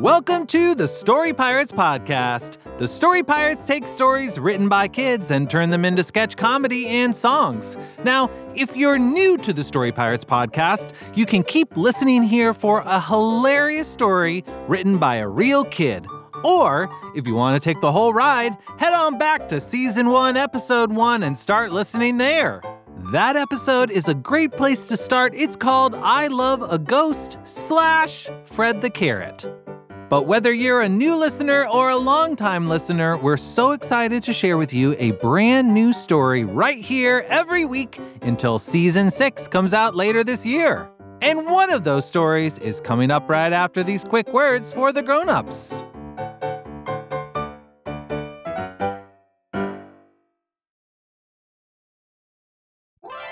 Welcome to the Story Pirates Podcast. The Story Pirates take stories written by kids and turn them into sketch comedy and songs. Now, if you're new to the Story Pirates Podcast, you can keep listening here for a hilarious story written by a real kid. Or, if you want to take the whole ride, head on back to Season 1, Episode 1 and start listening there. That episode is a great place to start. It's called I Love a Ghost slash Fred the Carrot. But whether you're a new listener or a longtime listener, we're so excited to share with you a brand new story right here every week until season six comes out later this year. And one of those stories is coming up right after these quick words for the grown-ups.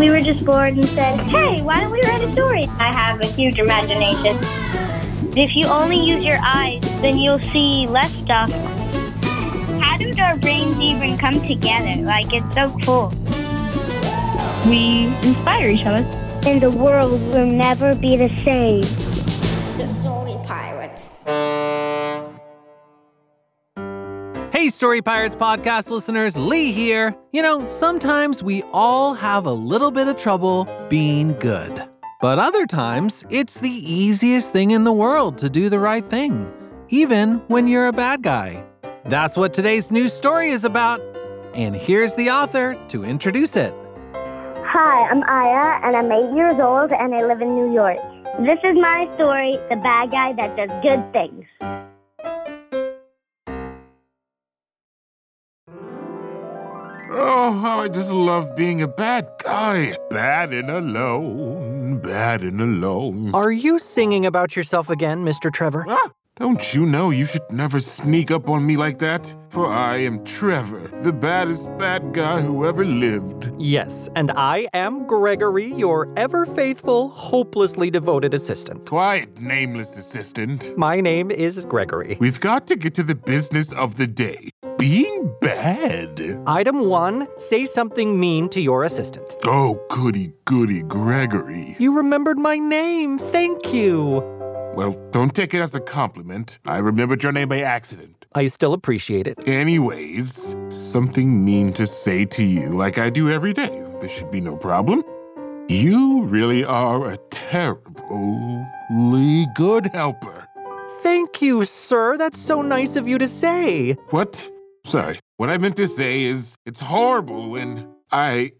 We were just bored and said, hey, why don't we write a story? I have a huge imagination. If you only use your eyes, then you'll see less stuff. How did our brains even come together? Like, it's so cool. We inspire each other. And the world will never be the same. The Story Pirates. Story Pirates podcast listeners, Lee here. You know, sometimes we all have a little bit of trouble being good. But other times, it's the easiest thing in the world to do the right thing, even when you're a bad guy. That's what today's new story is about. And here's the author to introduce it. Hi, I'm Aya, and I'm eight years old, and I live in New York. This is my story, The Bad Guy That Does Good Things. Oh, how I just love being a bad guy. Bad and alone, bad and alone. Are you singing about yourself again, Mr. Trevor? Ah, don't you know you should never sneak up on me like that? For I am Trevor, the baddest bad guy who ever lived. Yes, and I am Gregory, your ever faithful, hopelessly devoted assistant. Quiet, nameless assistant. My name is Gregory. We've got to get to the business of the day being bad. Item one say something mean to your assistant. Oh, goody, goody, Gregory. You remembered my name. Thank you. Well, don't take it as a compliment. I remembered your name by accident. I still appreciate it. Anyways, something mean to say to you like I do every day. This should be no problem. You really are a terribly good helper. Thank you, sir. That's so nice of you to say. What? Sorry. What I meant to say is it's horrible when I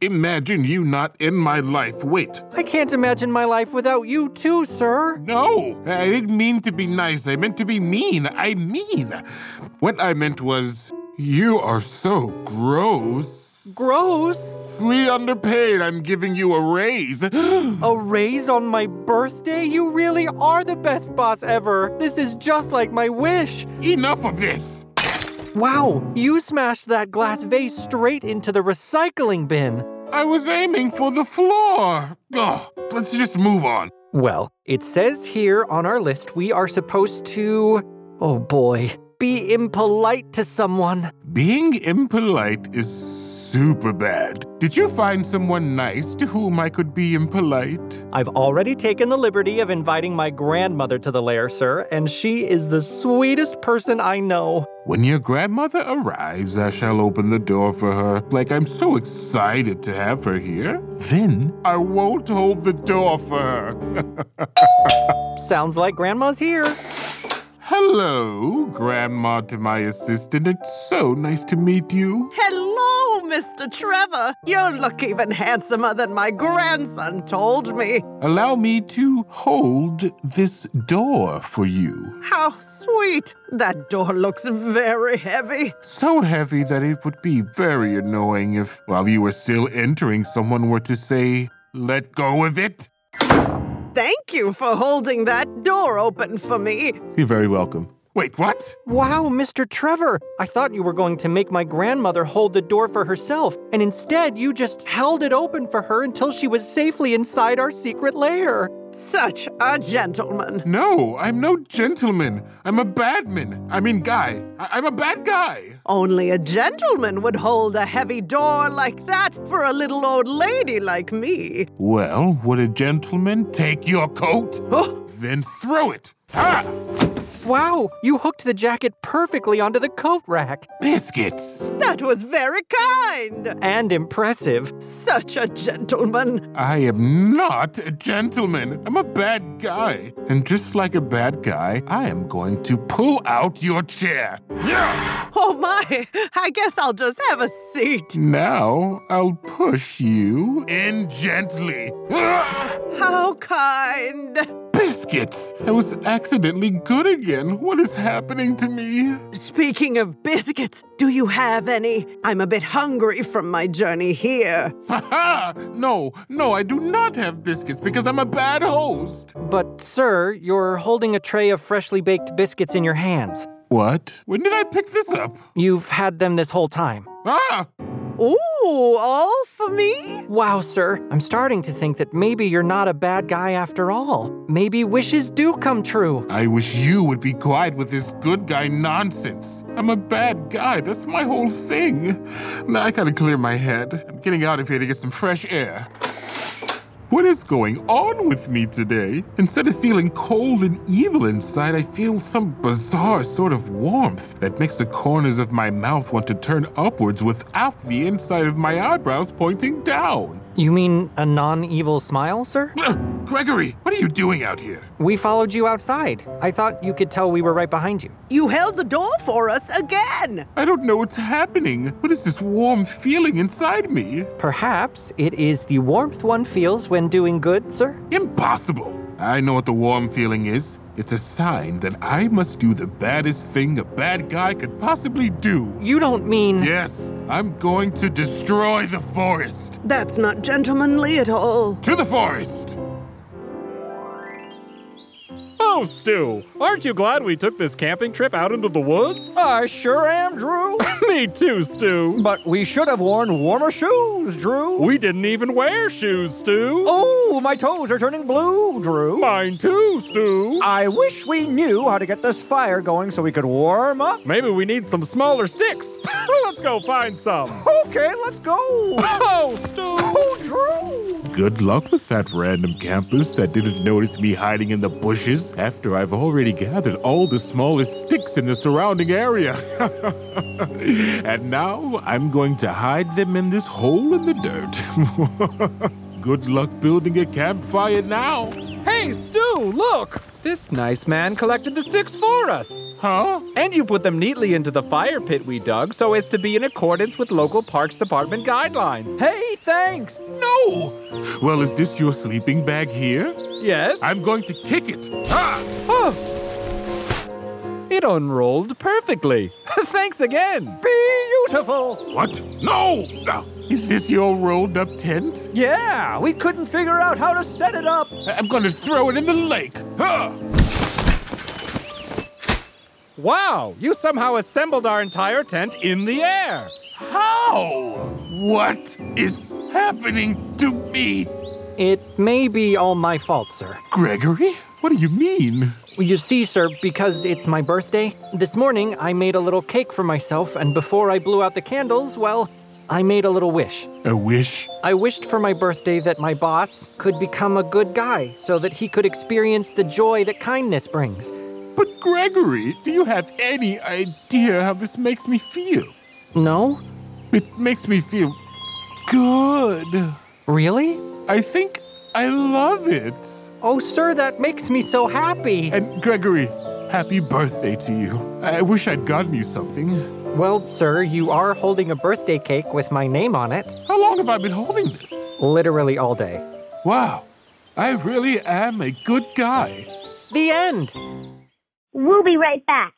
imagine you not in my life. Wait. I can't imagine my life without you, too, sir. No, I didn't mean to be nice. I meant to be mean. I mean. What I meant was you are so gross. Gross? Grossly underpaid. I'm giving you a raise. A raise on my birthday? You really are the best boss ever. This is just like my wish. Enough of this. Wow, you smashed that glass vase straight into the recycling bin. I was aiming for the floor. Ugh, let's just move on. Well, it says here on our list we are supposed to. Oh boy. Be impolite to someone. Being impolite is super bad. Did you find someone nice to whom I could be impolite? I've already taken the liberty of inviting my grandmother to the lair, sir, and she is the sweetest person I know. When your grandmother arrives, I shall open the door for her, like I'm so excited to have her here. Then I won't hold the door for her. Sounds like grandma's here. Hello, Grandma to my assistant. It's so nice to meet you. Hello, Oh, Mr. Trevor. You look even handsomer than my grandson told me. Allow me to hold this door for you. How sweet. That door looks very heavy. So heavy that it would be very annoying if, while you were still entering, someone were to say, Let go of it. Thank you for holding that door open for me. You're very welcome. Wait, what? Wow, Mr. Trevor! I thought you were going to make my grandmother hold the door for herself, and instead you just held it open for her until she was safely inside our secret lair. Such a gentleman. No, I'm no gentleman. I'm a badman. I mean, guy. I- am a bad guy. Only a gentleman would hold a heavy door like that for a little old lady like me. Well, would a gentleman take your coat? Oh, Then throw it. Ah! Wow, you hooked the jacket perfectly onto the coat rack. Biscuits. that was very kind. And impressive. Such a gentleman. I am not a gentleman. I'm a bad guy. And just like a bad guy, I am going to pull out your chair. Yeah! Oh my, I guess I'll just have a seat. Now I'll push you in gently. How kind. Biscuits! I was accidentally good again. What is happening to me? Speaking of biscuits, do you have any? I'm a bit hungry from my journey here. Ha ha! No, no, I do not have biscuits because I'm a bad host. But, sir, you're holding a tray of freshly baked biscuits in your hands. What? When did I pick this up? You've had them this whole time. Ah! Ooh, all for me? Wow, sir, I'm starting to think that maybe you're not a bad guy after all. Maybe wishes do come true. I wish you would be quiet with this good guy nonsense. I'm a bad guy. That's my whole thing. Now I gotta clear my head. I'm getting out of here to get some fresh air. What is going on with me today? Instead of feeling cold and evil inside, I feel some bizarre sort of warmth that makes the corners of my mouth want to turn upwards without the inside of my eyebrows pointing down. You mean a non evil smile, sir? Gregory, what are you doing out here? We followed you outside. I thought you could tell we were right behind you. You held the door for us again. I don't know what's happening. What is this warm feeling inside me? Perhaps it is the warmth one feels when doing good, sir? Impossible. I know what the warm feeling is. It's a sign that I must do the baddest thing a bad guy could possibly do. You don't mean. Yes, I'm going to destroy the forest. That's not gentlemanly at all. To the forest! Oh, Stu, aren't you glad we took this camping trip out into the woods? I sure am, Drew. Me too, Stu. but we should have worn warmer shoes, Drew. We didn't even wear shoes, Stu. Oh, my toes are turning blue, Drew. Mine too, Stu. I wish we knew how to get this fire going so we could warm up. Maybe we need some smaller sticks. Let's go find some. Okay, let's go. Oh, Stu. Oh, Drew. Good luck with that random campus that didn't notice me hiding in the bushes after I've already gathered all the smallest sticks in the surrounding area. and now I'm going to hide them in this hole in the dirt. Good luck building a campfire now. Hey, Stu, look. This nice man collected the sticks for us. Huh? And you put them neatly into the fire pit we dug so as to be in accordance with local Parks Department guidelines. Hey, thanks. No! Well, is this your sleeping bag here? Yes? I'm going to kick it. Ah! Oh. It unrolled perfectly. Thanks again. Beautiful. What? No! Ah, Is this your rolled up tent? Yeah, we couldn't figure out how to set it up. I- I'm going to throw it in the lake. Huh! Wow, you somehow assembled our entire tent in the air. How? What is happening to me? It may be all my fault, sir. Gregory? What do you mean? You see, sir, because it's my birthday, this morning I made a little cake for myself, and before I blew out the candles, well, I made a little wish. A wish? I wished for my birthday that my boss could become a good guy so that he could experience the joy that kindness brings. But Gregory, do you have any idea how this makes me feel? No? It makes me feel good. Really? I think I love it. Oh, sir, that makes me so happy. And Gregory, happy birthday to you. I wish I'd gotten you something. Well, sir, you are holding a birthday cake with my name on it. How long have I been holding this? Literally all day. Wow, I really am a good guy. The end. We'll be right back.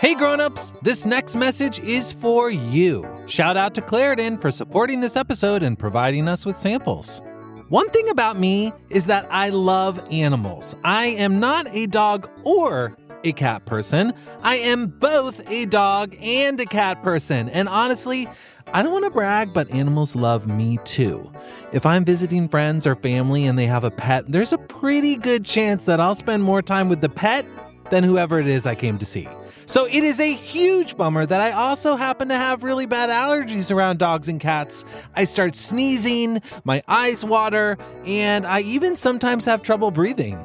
Hey grown-ups, this next message is for you. Shout out to Claritin for supporting this episode and providing us with samples. One thing about me is that I love animals. I am not a dog or a cat person. I am both a dog and a cat person. And honestly, I don't want to brag, but animals love me too. If I'm visiting friends or family and they have a pet, there's a pretty good chance that I'll spend more time with the pet than whoever it is I came to see. So it is a huge bummer that I also happen to have really bad allergies around dogs and cats. I start sneezing, my eyes water, and I even sometimes have trouble breathing.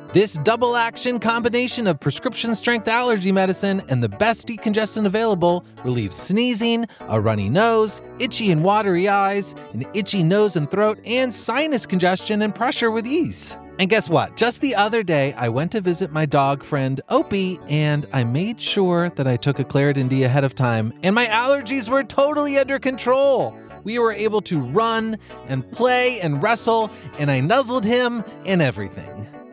This double action combination of prescription strength allergy medicine and the best decongestant available relieves sneezing, a runny nose, itchy and watery eyes, an itchy nose and throat, and sinus congestion and pressure with ease. And guess what? Just the other day, I went to visit my dog friend Opie, and I made sure that I took a Claritin D ahead of time, and my allergies were totally under control. We were able to run and play and wrestle, and I nuzzled him and everything.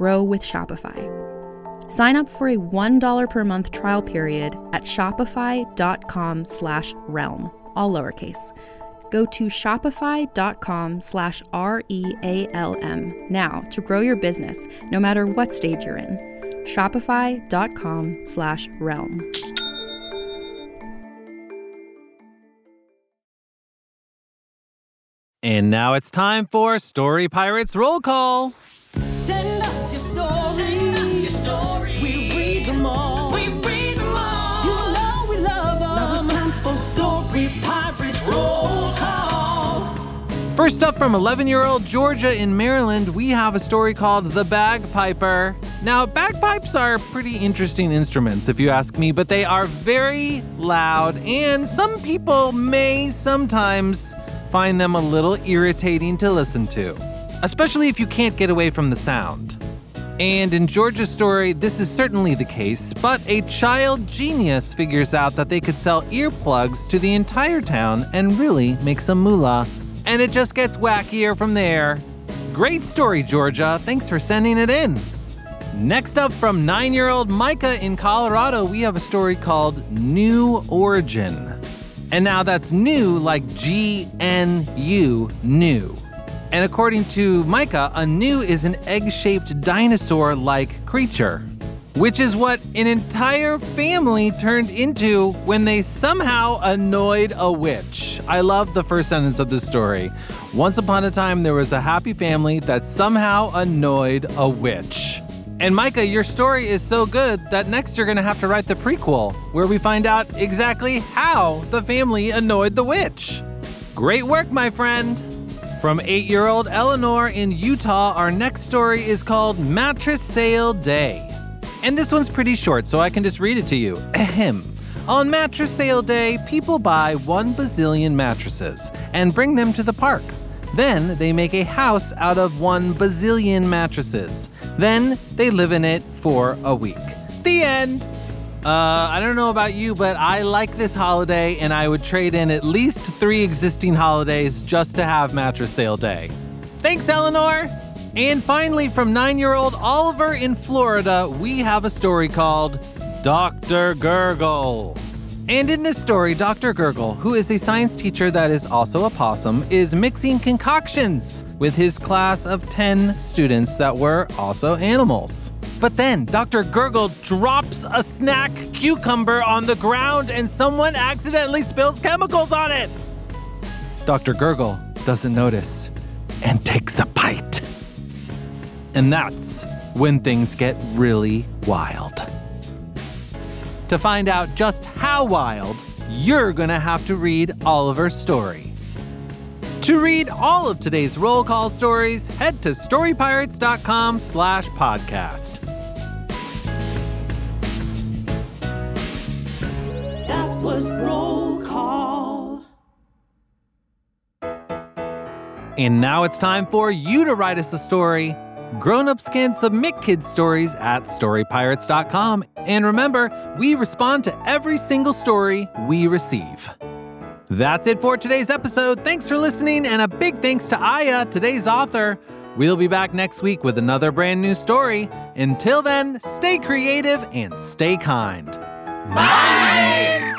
grow with Shopify. Sign up for a $1 per month trial period at shopify.com slash realm, all lowercase. Go to shopify.com slash R-E-A-L-M now to grow your business, no matter what stage you're in. Shopify.com slash realm. And now it's time for Story Pirates Roll Call. First up from 11 year old Georgia in Maryland, we have a story called The Bagpiper. Now, bagpipes are pretty interesting instruments, if you ask me, but they are very loud, and some people may sometimes find them a little irritating to listen to, especially if you can't get away from the sound. And in Georgia's story, this is certainly the case, but a child genius figures out that they could sell earplugs to the entire town and really make some moolah. And it just gets wackier from there. Great story, Georgia. Thanks for sending it in. Next up from nine year old Micah in Colorado, we have a story called New Origin. And now that's new like G N U, new. And according to Micah, a new is an egg shaped dinosaur like creature, which is what an entire family turned into when they somehow annoyed a witch. I love the first sentence of the story. Once upon a time, there was a happy family that somehow annoyed a witch. And Micah, your story is so good that next you're going to have to write the prequel, where we find out exactly how the family annoyed the witch. Great work, my friend! From eight year old Eleanor in Utah, our next story is called Mattress Sale Day. And this one's pretty short, so I can just read it to you. Ahem. On Mattress Sale Day, people buy one bazillion mattresses and bring them to the park. Then they make a house out of one bazillion mattresses. Then they live in it for a week. The end. Uh, I don't know about you, but I like this holiday and I would trade in at least three existing holidays just to have Mattress Sale Day. Thanks, Eleanor! And finally, from nine year old Oliver in Florida, we have a story called Dr. Gurgle. And in this story, Dr. Gurgle, who is a science teacher that is also a possum, is mixing concoctions with his class of 10 students that were also animals. But then Dr. Gurgle drops a snack cucumber on the ground and someone accidentally spills chemicals on it. Dr. Gurgle doesn't notice and takes a bite. And that's when things get really wild. To find out just how wild, you're gonna have to read Oliver's story. To read all of today's roll call stories, head to storypirates.com slash podcast. That was roll call. And now it's time for you to write us a story. Grown-ups can submit kids' stories at storypirates.com. And remember, we respond to every single story we receive. That's it for today's episode. Thanks for listening, and a big thanks to Aya, today's author. We'll be back next week with another brand new story. Until then, stay creative and stay kind. Bye!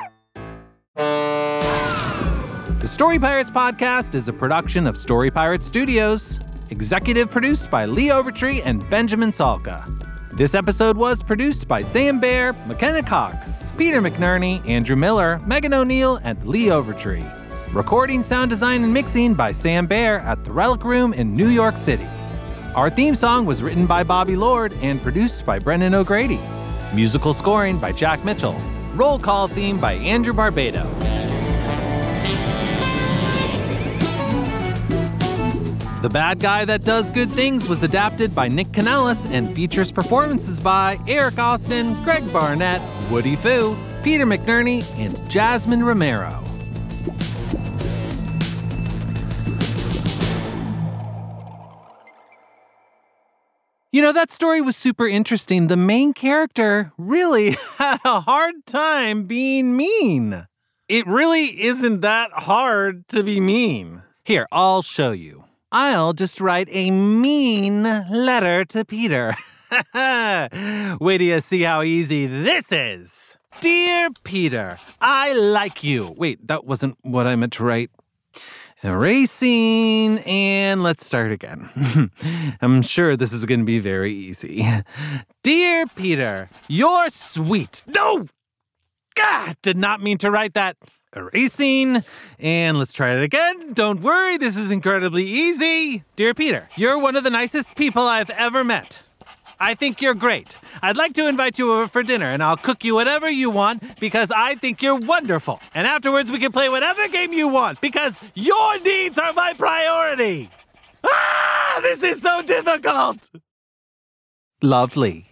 The Story Pirates podcast is a production of Story Pirates Studios, executive produced by Lee Overtree and Benjamin Salka. This episode was produced by Sam Bear, McKenna Cox, Peter McNerney, Andrew Miller, Megan O'Neill, and Lee Overtree. Recording, sound design, and mixing by Sam Bear at the Relic Room in New York City. Our theme song was written by Bobby Lord and produced by Brendan O'Grady. Musical scoring by Jack Mitchell. Roll call theme by Andrew Barbado. The Bad Guy That Does Good Things was adapted by Nick Canellis and features performances by Eric Austin, Greg Barnett, Woody Fu, Peter McNerney, and Jasmine Romero. You know, that story was super interesting. The main character really had a hard time being mean. It really isn't that hard to be mean. Here, I'll show you. I'll just write a mean letter to Peter. Wait till you see how easy this is. Dear Peter, I like you. Wait, that wasn't what I meant to write. Erasing, and let's start again. I'm sure this is going to be very easy. Dear Peter, you're sweet. No! God, did not mean to write that. Erasing, and let's try it again. Don't worry, this is incredibly easy. Dear Peter, you're one of the nicest people I've ever met. I think you're great. I'd like to invite you over for dinner, and I'll cook you whatever you want because I think you're wonderful. And afterwards, we can play whatever game you want because your needs are my priority. Ah, this is so difficult. Lovely.